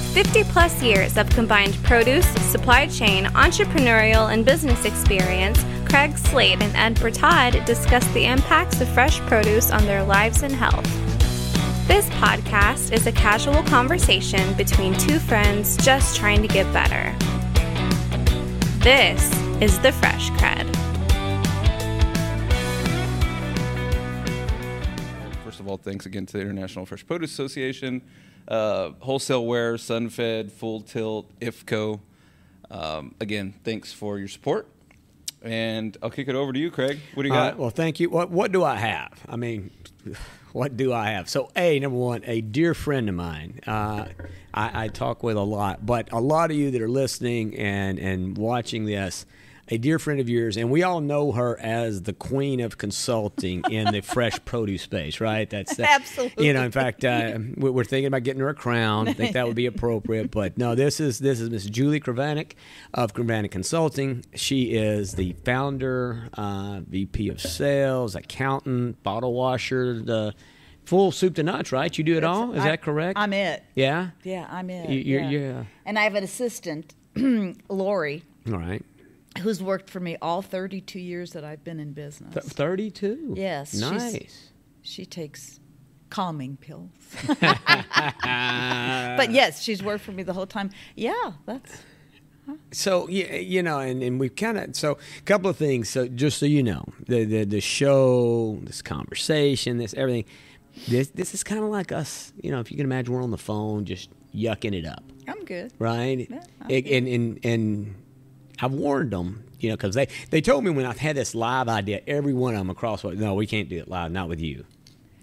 With 50 plus years of combined produce, supply chain, entrepreneurial, and business experience, Craig Slade and Ed Bertad discuss the impacts of fresh produce on their lives and health. This podcast is a casual conversation between two friends just trying to get better. This is the Fresh CrEd. All, thanks again to the International Fresh Produce Association, uh, Wholesale Wear, Sunfed, Full Tilt, IFCO. Um, again, thanks for your support. And I'll kick it over to you, Craig. What do you All got? right, well, thank you. What What do I have? I mean, what do I have? So, a number one, a dear friend of mine. Uh, I, I talk with a lot, but a lot of you that are listening and and watching this. A dear friend of yours, and we all know her as the queen of consulting in the fresh produce space, right? That's that, Absolutely. You know, in fact, uh, we- we're thinking about getting her a crown. I think that would be appropriate. But no, this is this is Miss Julie Krivanek of Krivanek Consulting. She is the founder, uh, VP of Sales, accountant, bottle washer, the full soup to nuts. Right? You do it all. Is I- that correct? I'm it. Yeah. Yeah, I'm it. You- yeah. yeah. And I have an assistant, Lori, All right. Who's worked for me all 32 years that I've been in business. Th- Thirty-two. Yes, Nice. she takes calming pills. but yes, she's worked for me the whole time. Yeah, that's So yeah, you know, and, and we've kind of so a couple of things. So just so you know, the the the show, this conversation, this everything, this this is kind of like us. You know, if you can imagine, we're on the phone just yucking it up, I'm good. right? Yeah, I'm It- and and and I've warned them, you know, because they they told me when I've had this live idea, every one of them across, no, we can't do it live, not with you.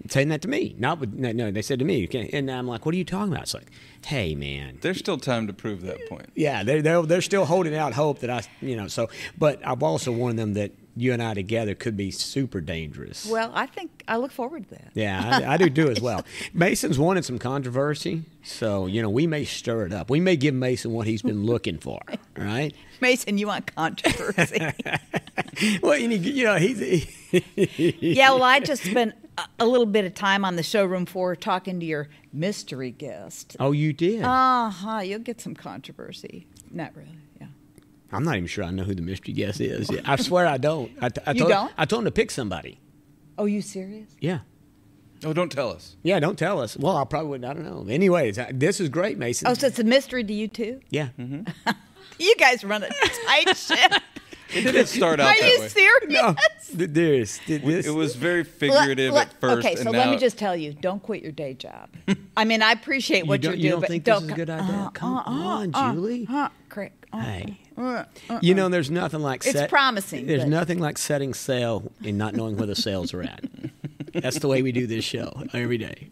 Saying that to me, not with no, no. They said to me, you can't. and I'm like, what are you talking about? It's like, hey, man, There's still time to prove that point. yeah, they're, they're they're still holding out hope that I, you know. So, but I've also warned them that you and I together could be super dangerous. Well, I think I look forward to that. yeah, I, I do too as well. Mason's wanted some controversy, so you know we may stir it up. We may give Mason what he's been looking for. Right? Mason, you want controversy? Well, you, need- you know he's. yeah, well, I just spent a, a little bit of time on the showroom floor talking to your mystery guest. oh, you did. Uh huh. You'll get some controversy. Not really. Yeah. I'm not even sure I know who the mystery guest is. I swear I don't. I, t- I You told, don't? I told him to pick somebody. Oh, you serious? Yeah. Oh, don't tell us. Yeah, don't tell us. Well, I probably wouldn't. I don't know. Anyways, I- this is great, Mason. Oh, so it's a mystery to you too? yeah. You guys run a tight ship. It didn't start out Are that you way. serious? No, th- there's th- this. It was very Let- figurative let- at first. Okay, so and let me just tell you: don't quit your day job. I mean, I appreciate You what don't- you're you doing, don't but think this don't is a good idea? uh, Come uh, on, uh, Julie. Uh, Craig. uh, Hey. Uh, uh, You know, there's nothing like It's promising, There's but- nothing like setting sail and not knowing where the sails are at. That's the way we do this show every day.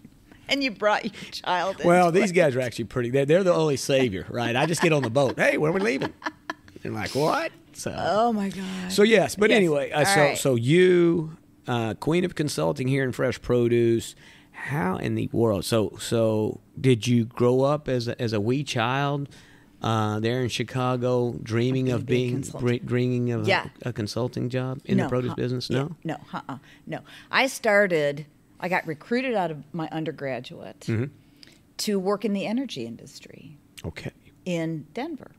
and you brought your child. Well, these it. guys are actually pretty. They're, they're the only savior, right? I just get on the boat. Hey, where are we leaving? They're like, what? So, Oh my God. so yes, but Yes. anyway, uh, so right. so you, uh, queen of consulting here in fresh produce. How in the world? So so did you grow up as a, as a wee child? Uh, there in Chicago, dreaming of be being dreaming of Yeah. a, a consulting job in the produce huh, business. yeah, No, no, uh-uh, no. I started. I got recruited out of my undergraduate Mm-hmm. to work in the energy industry okay. in Denver.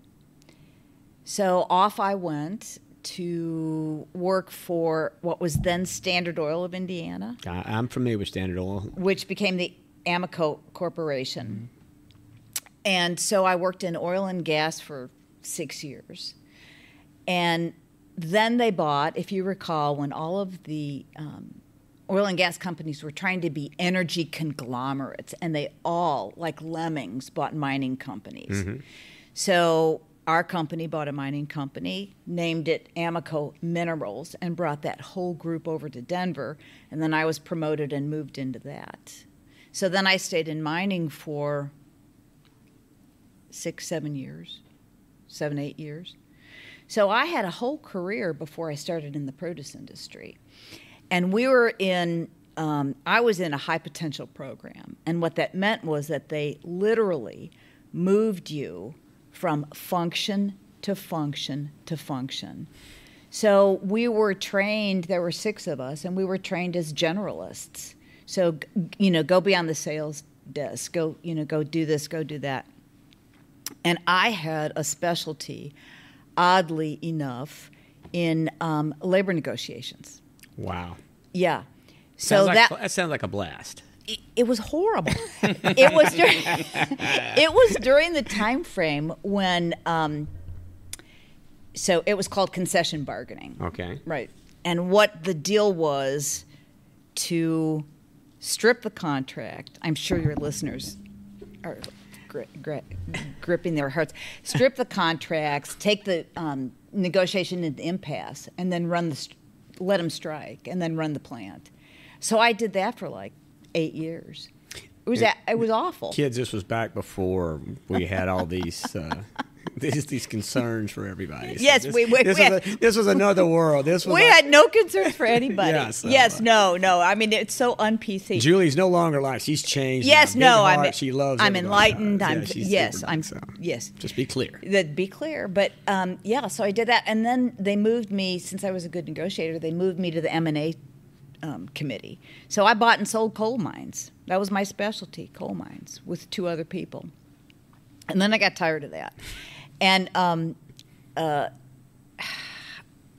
So off I went to work for what was then Standard Oil of Indiana, I'm familiar with Standard Oil. which became the Amoco Corporation. And so I worked in oil and gas for six years. And then they bought, if you recall, when all of the um, oil and gas companies were trying to be energy conglomerates, and they all, like lemmings, bought mining companies. So our company bought a mining company, named it Amoco Minerals, and brought that whole group over to Denver. And then I was promoted and moved into that. So then I stayed in mining for six, seven years, seven, eight years. So I had a whole career before I started in the produce industry. And we were in, um, I was in a high potential program. And what that meant was that they literally moved you from function to function to function. So we were trained, there were six of us, and we were trained as generalists. So, you know, go beyond the sales desk, go, you know, go do this, go do that. And I had a specialty, oddly enough, in um, labor negotiations. Wow. Yeah. So Sounds like, that that sounds like a blast. it, it was horrible. it was during, it was during the time frame when um, so it was called concession bargaining. Okay. Right. And what the deal was to strip the contract. I'm sure your listeners are gri- gri- gripping their hearts. Strip the contracts, take the um, negotiation into impasse, and then run the st- let them strike, and then run the plant. So I did that for like eight years. It was a- it was awful. Kids, this was back before we had all these uh, these these concerns for everybody. So Yes, this, we- we- this, we was a, this was another world. This was We like- had no concerns for anybody. Yeah, so, yes, uh, no, no. I mean, it's so un PC. Julie's no longer like she's changed. Yes, now. No, I'm she loves. I'm enlightened. I'm she's yes, I'm so. yes. Just be clear. That be clear, but um, yeah. So I did that, and then they moved me since I was a good negotiator. They moved me to the M and A um, committee. So I bought and sold coal mines. That was my specialty, coal mines, with two other people. And then I got tired of that, and um, uh,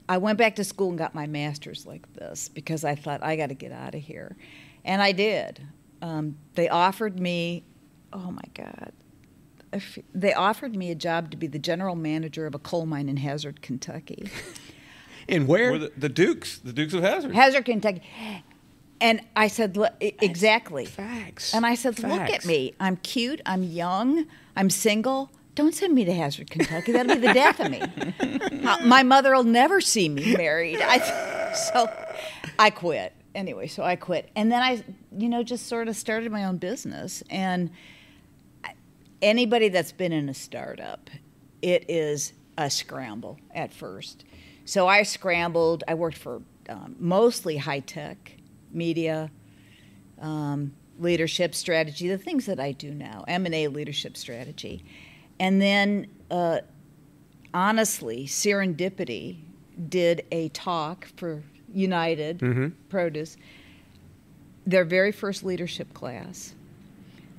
I went back to school and got my master's like this because I thought I got to get out of here, and I did. Um, they offered me, oh my God, if- they offered me a job to be the general manager of a coal mine in Hazard, Kentucky. And where? We're the, the Dukes, the Dukes of Hazzard. Hazard, Kentucky. And I said, "Look, exactly. Facts. And I said, look at me. I'm cute. I'm young. I'm single. Don't send me to Hazard, Kentucky. That'll be the death of me. Uh, My mother will never see me married. I, so I quit. Anyway, so I quit. And then I, you know, just sort of started my own business. And anybody that's been in a startup, it is a scramble at first. So I scrambled. I worked for um, mostly high tech, media, um, leadership strategy, the things that I do now, M and A leadership strategy, and then uh, honestly, serendipity did a talk for United Produce, their very first leadership class.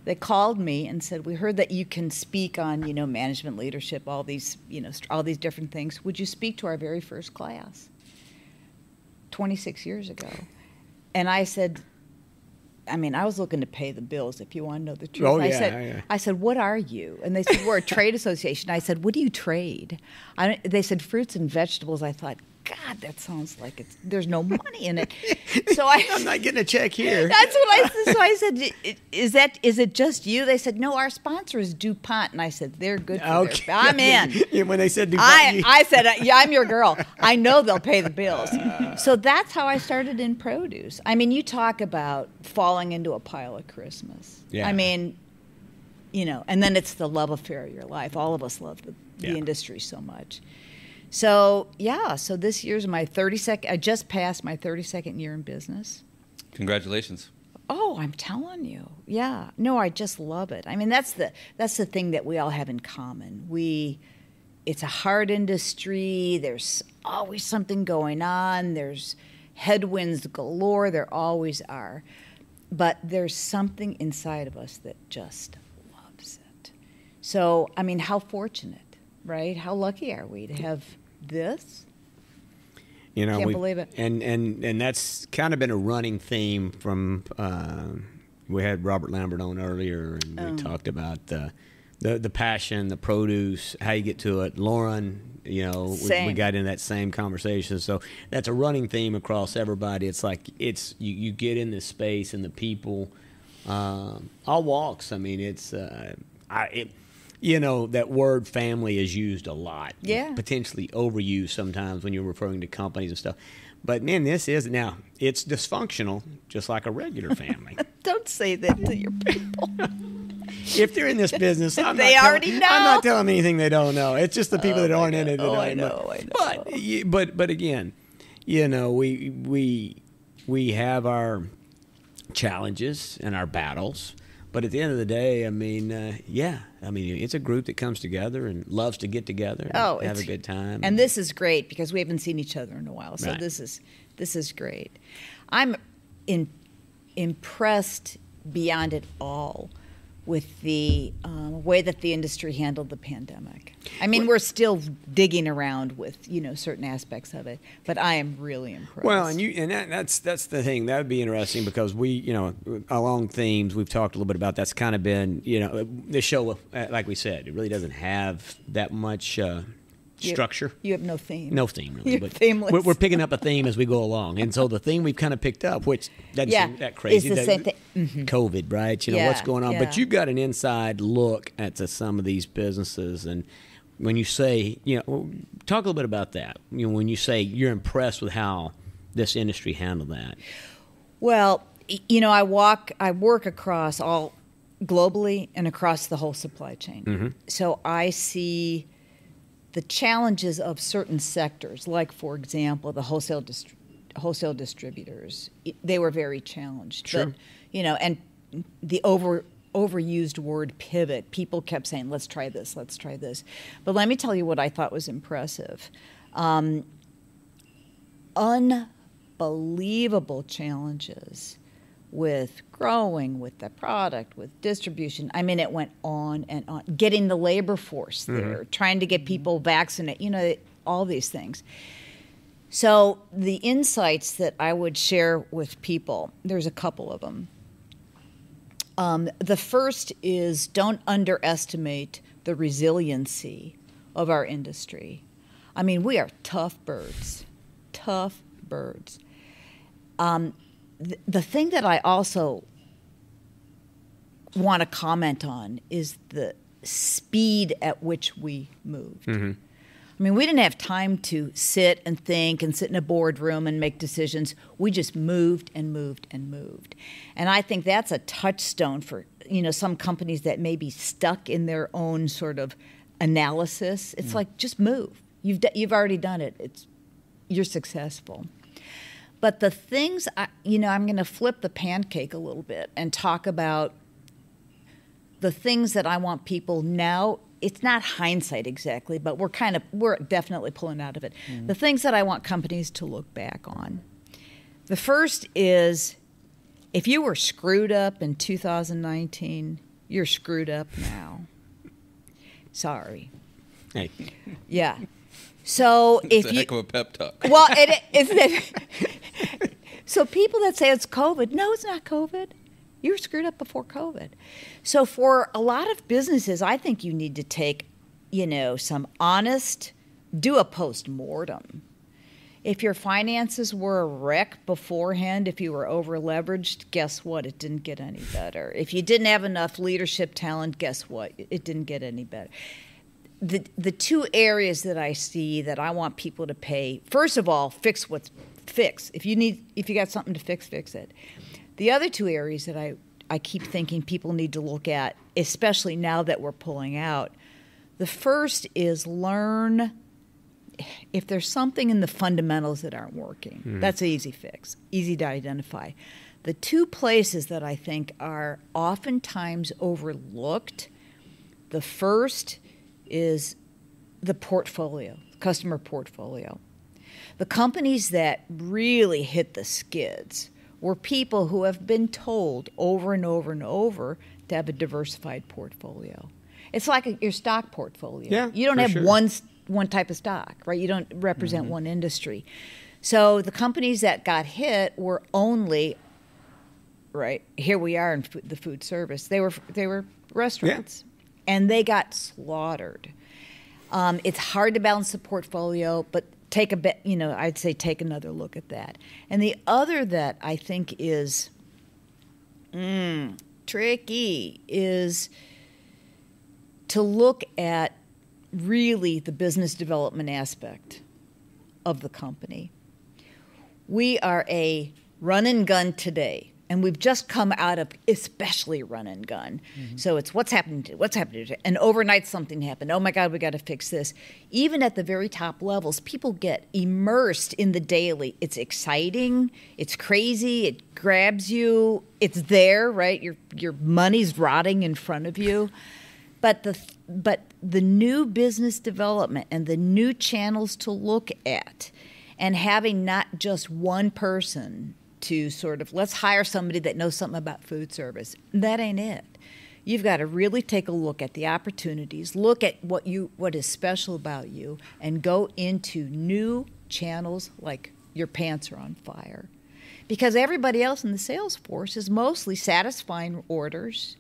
They called me and said, "We heard that you can speak on, you know, management leadership, all these, you know, all these different things. Would you speak to our very first class?" 26 years ago. And I said, I mean, I was looking to pay the bills. If you want to know the truth, Oh, I said, yeah. I said, what are you? And they said, we're a trade association. I said, what do you trade? I, they said fruits and vegetables. I thought, God, that sounds like it's there's no money in it. So I, I'm not getting a check here. that's what I said. So I said, "Is that is it just you?" They said, "No, our sponsor is DuPont." And I said, "They're good. For Okay. their, I'm in." Yeah, when they said DuPont, I, you- I said, uh, yeah, I'm your girl. I know they'll pay the bills. So that's how I started in produce. I mean, you talk about falling into a pile of Christmas. Yeah. I mean, you know, and then it's the love affair of your life. All of us love the, the Yeah. industry so much. So, yeah, so this year's my 32nd, I just passed my 32nd year in business. Congratulations. Oh, I'm telling you. Yeah. No, I just love it. I mean, that's the that's the thing that we all have in common. We it's a hard industry. There's always something going on. There's headwinds galore. There always are. But there's something inside of us that just loves it. So, I mean, how fortunate, right? How lucky are we to have this? You know, Can't believe it. And and and that's kind of been a running theme from. Uh, we had Robert Lambert on earlier, and Oh. we talked about the, the the passion, the produce, how you get to it. Lauren, you know, we, we got in that same conversation. So that's a running theme across everybody. It's like it's you, you get in this space and the people, um, all walks. I mean, it's uh, I. It, you know that word family is used a lot Yeah. potentially overused sometimes when you're referring to companies and stuff. But man, this is now it's dysfunctional, just like a regular family. Don't say that to your people. if they're in this business, I'm They not already telling, know. I'm not telling them anything they don't know. It's just the people oh, that aren't in it. That Oh, don't I know, I know. But but but again, you know, we we we have our challenges and our battles. But at the end of the day, I mean, uh, yeah, I mean, it's a group that comes together and loves to get together and Oh, have a good time. And this is great because we haven't seen each other in a while. So Right. this is this is great. I'm in, impressed beyond it all with the um, way that the industry handled the pandemic. I mean, we're still digging around with you know certain aspects of it, but I am really impressed. Well, and you and that, that's that's the thing that would be interesting because we you know along themes we've talked a little bit about that's kind of been you know the show uh, like we said it really doesn't have that much. Uh, structure. You have no theme. No theme really, You're but themeless. we're, we're picking up a theme as we go along, and so the theme we've kind of picked up, which doesn't Yeah, seem that crazy. is the that- same thing. Mm-hmm. COVID, right? You know what's going on, but you've got an inside look at some of these businesses, and when you say, you know, talk a little bit about that. You know, when you say you're impressed with how this industry handled that. Well, you know, I walk, I work across all globally and across the whole supply chain. So I see the challenges of certain sectors, like for example, the wholesale dist- wholesale distributors. They were very challenged. Sure. But, you know, and the over overused word pivot. People kept saying, "Let's try this. Let's try this." But let me tell you what I thought was impressive. Um, unbelievable challenges with growing, with the product, with distribution. I mean, it went on and on. Getting the labor force there, trying to get people vaccinated, you know, all these things. So, the insights that I would share with people, there's a couple of them. Um, the first is don't underestimate the resiliency of our industry. I mean, we are tough birds, tough birds. Um, th- the thing that I also want to comment on is the speed at which we moved. Mm-hmm. I mean, we didn't have time to sit and think and sit in a boardroom and make decisions. We just moved and moved and moved. And I think that's a touchstone for, you know, some companies that may be stuck in their own sort of analysis. It's mm-hmm. like just move. You've you've already done it. It's you're successful. But the things I, you know, I'm going to flip the pancake a little bit and talk about the things that I want people now. It's not hindsight exactly, but we're kind of we're definitely pulling out of it. Mm. The things that I want companies to look back on. The first is if you were screwed up in 2019, you're screwed up now. Sorry. Hey, Yeah. So It's if a you heck of a pep talk. well, it isn't it. so people that say it's COVID, no, it's not COVID. You were screwed up before COVID. So for a lot of businesses, I think you need to take, you know, some honest, do a post mortem. If your finances were a wreck beforehand, if you were over leveraged, guess what? It didn't get any better. If you didn't have enough leadership talent, guess what? It didn't get any better the the two areas that I see that I want people to pay first of all fix what's fix. If you need if you got something to fix fix it. The other two areas that I I keep thinking people need to look at especially now that we're pulling out the first is learn if there's something in the fundamentals that aren't working. Mm-hmm. That's an easy fix easy to identify. The two places that I think are oftentimes overlooked the first is the portfolio, customer portfolio. The companies that really hit the skids were people who have been told over and over and over to have a diversified portfolio. It's like a, your stock portfolio. Yeah, you don't have sure. one one type of stock, right? You don't represent mm-hmm. one industry. So the companies that got hit were only right here we are in food, the food service. They were they were restaurants, and they got slaughtered. Um, it's hard to balance the portfolio, but take a bit. You know, I'd say take another look at that. And the other that I think is mm, tricky is to look at really the business development aspect of the company. We are a run and gun today, and we've just come out of especially run and gun. Mm-hmm. So it's what's happening to what's happening to and overnight something happened. Oh my God, we got to fix this. Even at the very top levels, people get immersed in the daily. It's exciting, it's crazy, it grabs you, it's there, right? Your your money's rotting in front of you. But the but the new business development and the new channels to look at and having not just one person to sort of let's hire somebody that knows something about food service. That ain't it. You've got to really take a look at the opportunities, look at what you what is special about you, and go into new channels like your pants are on fire. Because everybody else in the sales force is mostly satisfying orders,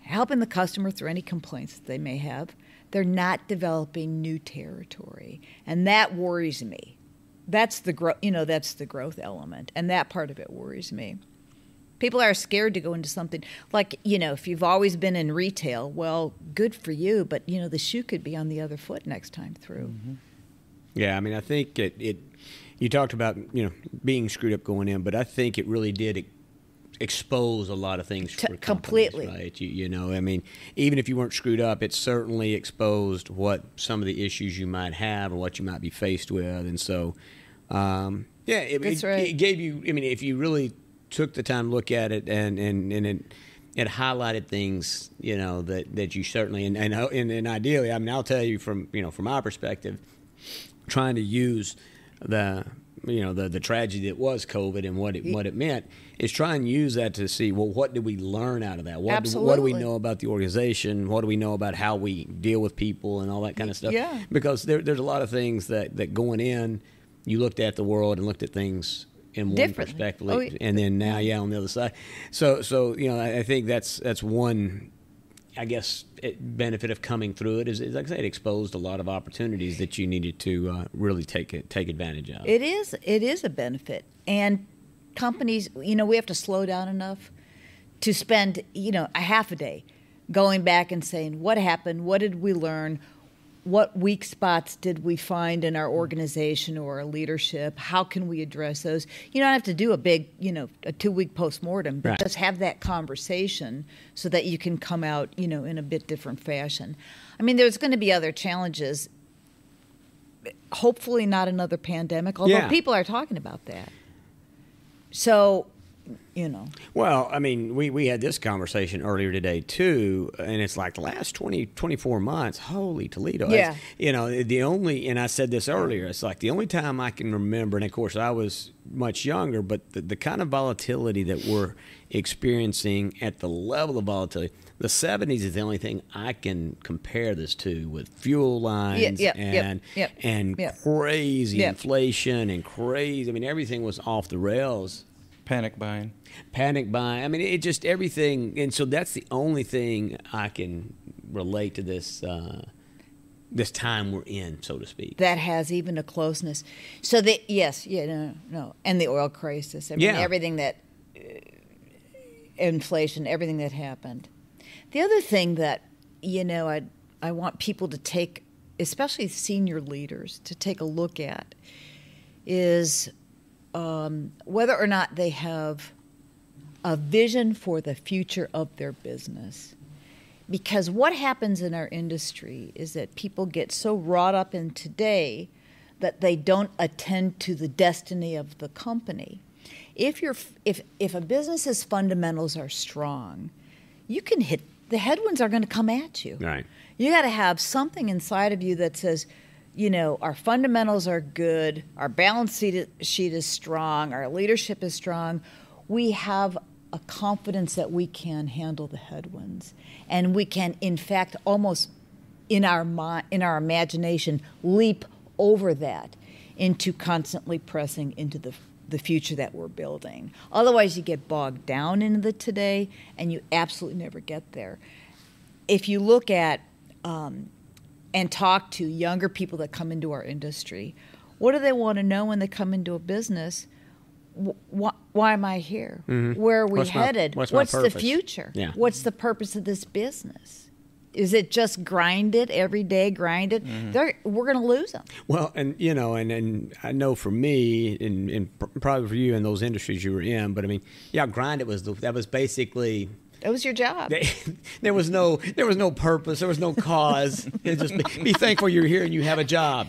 helping the customer through any complaints that they may have. They're not developing new territory, and that worries me. That's the growth, you know, that's the growth element, and that part of it worries me. People are scared to go into something like, you know, if you've always been in retail, well, good for you, but you know, the shoe could be on the other foot next time through. Mm-hmm. Yeah, I mean, I think it, it. You talked about you know being screwed up going in, but I think it really did expose a lot of things T- completely. right? You, you know, I mean, even if you weren't screwed up, it certainly exposed what some of the issues you might have or what you might be faced with, and so, um, yeah, it, it, right. it gave you. I mean, if you really took the time to look at it and and and it. It highlighted things, you know, that, that you certainly and, and and and ideally, I mean, I'll tell you from you know from my perspective, trying to use the you know the the tragedy that was COVID and what it what it meant is try and use that to see well what did we learn out of that what do, what do we know about the organization what do we know about how we deal with people and all that kind of stuff Yeah. because there, there's a lot of things that that going in you looked at the world and looked at things in one perspective Oh, and then now yeah on the other side. So so you know I, I think that's that's one I guess it, benefit of coming through it is, is like I said, it exposed a lot of opportunities that you needed to uh, really take it, take advantage of. It is it is a benefit, and companies, you know, we have to slow down enough to spend, you know, a half a day going back and saying what happened, what did we learn, what weak spots did we find in our organization or our leadership, how can we address those? You don't have to do a big, you know, a two week postmortem, but Right. just have that conversation so that you can come out, you know, in a bit different fashion. I mean, there's going to be other challenges hopefully not another pandemic, although Yeah. people are talking about that. So, you know, Well, I mean, we, we had this conversation earlier today too, and it's like the last 20, 24 months, holy Toledo. Yeah. You know, the only, and I said this earlier, it's like the only time I can remember, and of course I was much younger, but the, the kind of volatility that we're experiencing at the level of volatility, the 70s is the only thing I can compare this to with fuel lines yep, yep, and, yep, and crazy inflation and crazy, I mean, everything was off the rails Panic buying. panic buying. I mean, it just everything, and so that's the only thing I can relate to this uh, this time we're in, so to speak. that has even a closeness. So that yes, yeah, no, no, and the oil crisis. I mean, Yeah. everything that uh, inflation, everything that happened. The other thing that you know, I I want people to take, especially senior leaders, to take a look at, is um, whether or not they have a vision for the future of their business. Because what happens in our industry is that people get so wrought up in today that they don't attend to the destiny of the company. If you're if if a business's fundamentals are strong, you can hit the headwinds are going to come at you. Right. You got to have something inside of you that says, you know, our fundamentals are good, our balance sheet is strong, our leadership is strong. We have a confidence that we can handle the headwinds, and we can, in fact, almost in our in our imagination, leap over that into constantly pressing into the the future that we're building. Otherwise, you get bogged down into the today, and you absolutely never get there if you look at um, and talk to younger people that come into our industry, what do they want to know when they come into a business? Wh- why am I here? Where are we Mm-hmm. What's my- headed? what's the future? Yeah. What's the purpose of this business? Is it just grind it every day, grind it? Mm-hmm. We're going to lose them. Well, and you know, and, and I know for me, and, and probably for you in those industries you were in, but I mean, yeah, grind it was the, that was basically That was your job. there was no there was no purpose, there was no cause. It just be, be thankful you're here and you have a job.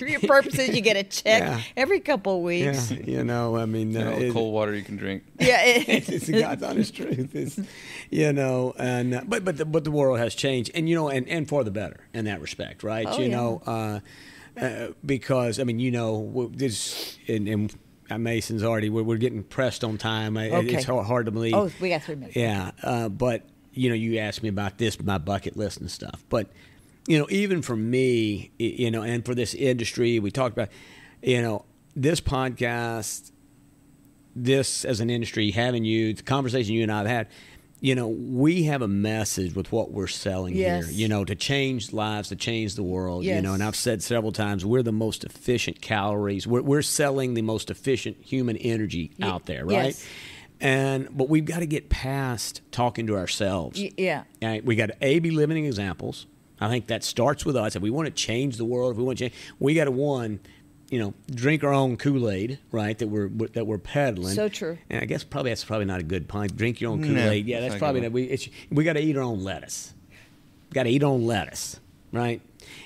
your purpose is you get a check Yeah. every couple of Yeah, weeks. you know, I mean, You know, uh, it- cold water you can drink. Yeah. it- it's, it's the God's honest truth. It's, you know, and uh, but but the, but the world has changed, and you know, and, and for the better in that respect, right? Oh, you yeah. know, uh, uh, because I mean, you know, this and, and Mason's already we're, we're getting pressed on time. I- Okay. It's hard, hard to believe. oh, we got three minutes. Yeah, uh, but you know, you asked me about this, my bucket list and stuff. But you know, even for me, you know, and for this industry, we talked about, you know, this podcast, this as an industry, having you, the conversation you and I have had, you know, we have a message with what we're selling Yes. here, you know, to change lives, to change the world, you know, and I've said several times, we're the most efficient calories. We're, we're selling the most efficient human energy Ye- out there, right? yes. And, but we've got to get past talking to ourselves. Y- yeah. Right, we got to a be living examples. I think that starts with us. If we want to change the world, if we want to change, we got to one, you know, drink our own Kool Aid, right? That we're that we're peddling. So true. And I guess probably that's probably not a good point. Drink your own Kool Aid. yeah, that's that's not a probably good not. We it's, we got to eat our own lettuce. Got to eat our own lettuce, right?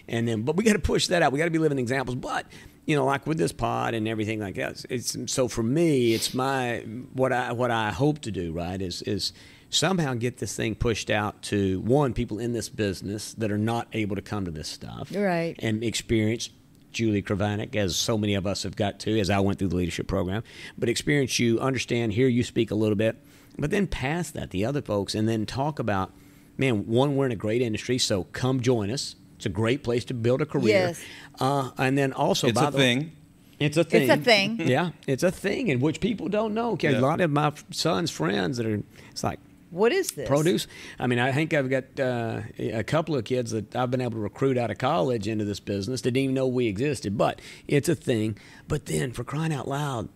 And then, but we got to push that out. We got to be living examples. But you know, like with this pod and everything like that, it's, it's so for me, it's my what I what I hope to do, right? Is is somehow get this thing pushed out to one people in this business that are not able to come to this stuff, Right. and experience Julie Krivanek, as so many of us have got to, as I went through the leadership program. But experience you, understand, hear you speak a little bit, but then pass that the other folks, and then talk about, man, one, we're in a great industry, so come join us. It's a great place to build a career. Yes. Uh, and then also, It's by a the thing. It's a thing. It's a thing. Yeah, it's a thing in which people don't know. Okay, Yeah. A lot of my son's friends that are, it's like, What is this? produce. I mean, I think I've got uh, a couple of kids that I've been able to recruit out of college into this business that didn't even know we existed. But it's a thing. But then, for crying out loud,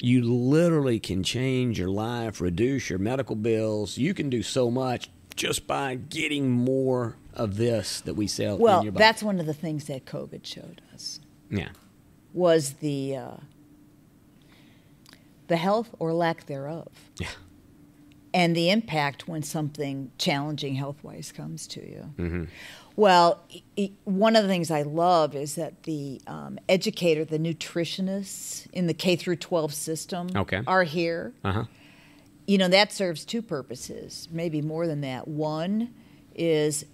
you literally can change your life, reduce your medical bills. You can do so much just by getting more of this that we sell. in Well, your body. that's one of the things that COVID showed us yeah, was the uh, the health or lack thereof, yeah, and the impact when something challenging health wise comes to you. Mm-hmm. Well, one of the things I love is that the um, educator, the nutritionists in the K through 12 system Okay. are here. uh huh, you know that serves two purposes maybe more than that one is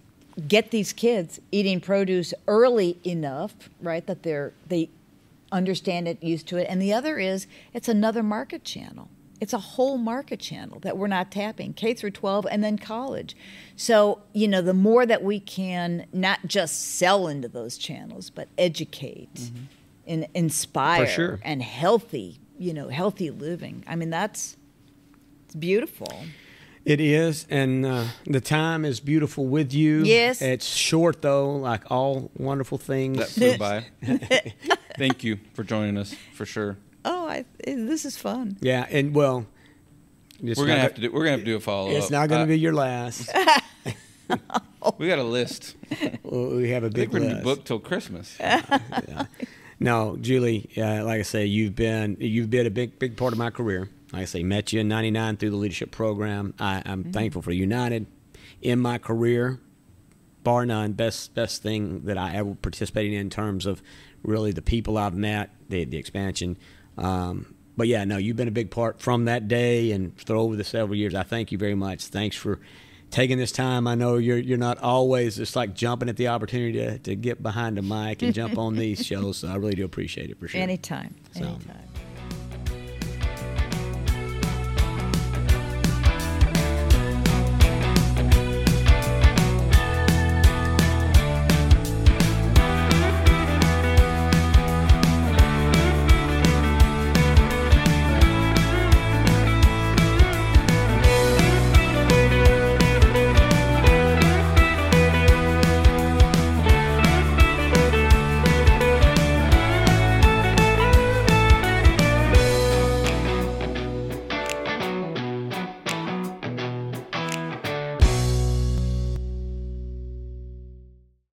get these kids eating produce early enough right that they're they understand it used to it and the other is it's another market channel it's a whole market channel that we're not tapping k through 12 and then college so you know the more that we can not just sell into those channels but educate and inspire sure. and healthy you know healthy living i mean that's it's beautiful. It is, and uh, the time is beautiful with you. Yes. it's short though, like all wonderful things. That flew by. Thank you for joining us for sure. I, this is fun. Yeah, and well, it's We're gonna have to do. We're gonna have to do a follow up. It's not going to be your last. We got a list. we have a big think we're list. booked till Christmas. No, Julie, uh, like I say, you've been you've been a big big part of my career. Like I say, met you in '99 through the leadership program. I, I'm Mm-hmm. thankful for United in my career, bar none. Best best thing that I ever participated in in terms of really the people I've met, the the expansion. Um, but yeah, no, you've been a big part from that day and for over the several years. I thank you very much. Thanks for taking this time. I know you're you're not always just like jumping at the opportunity to, to get behind a mic and jump on these shows. So I really do appreciate it for sure. Anytime. So. Anytime.